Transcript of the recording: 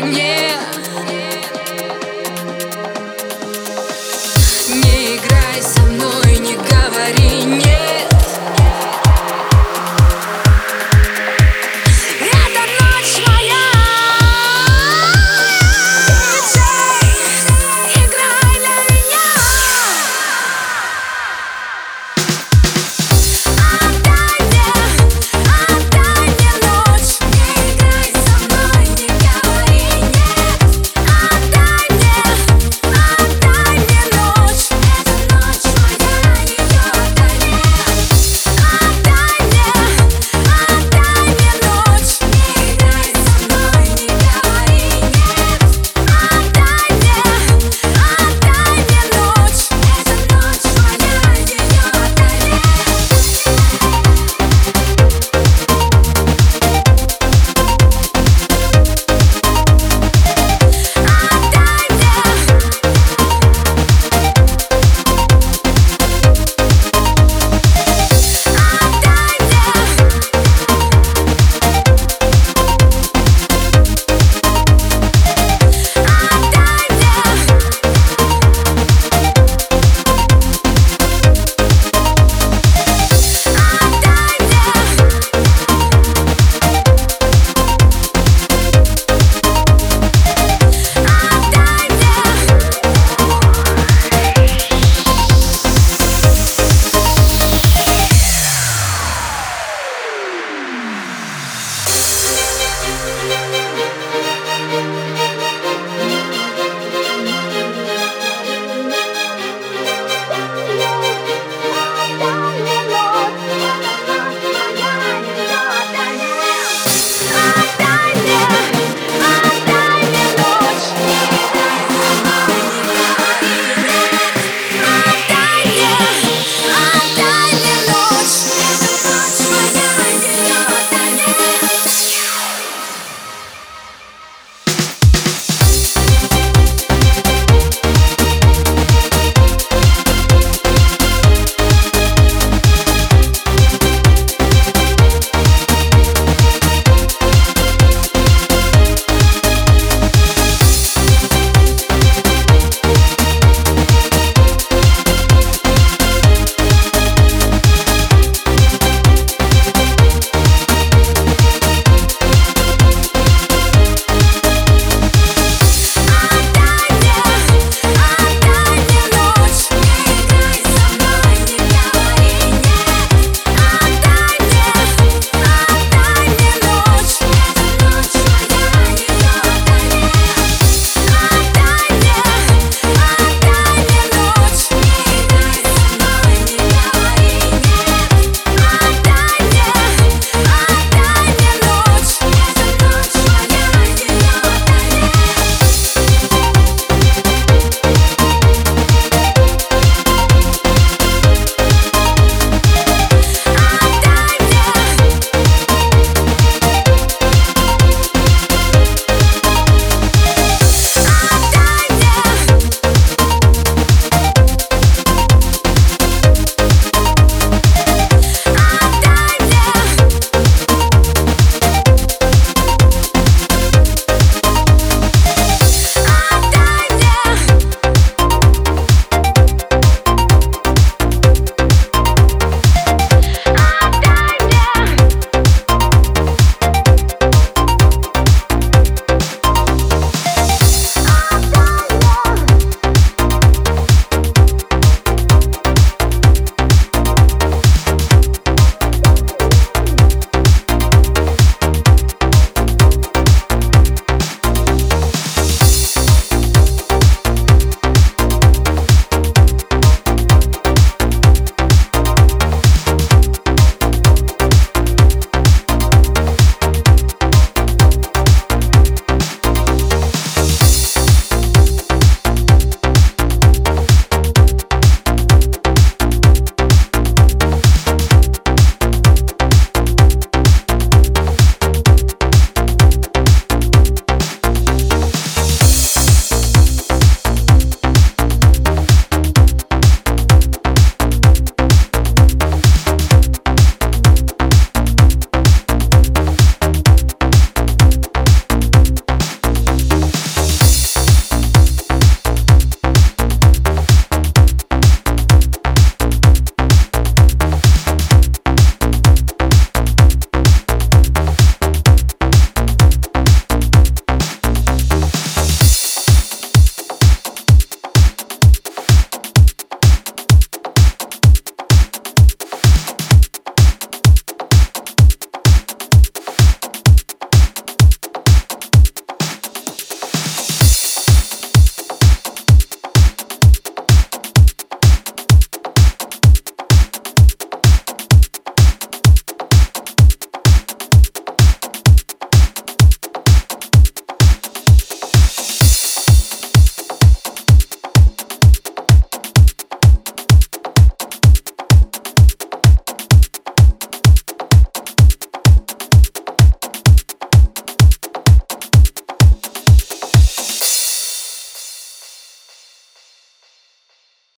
time, yeah.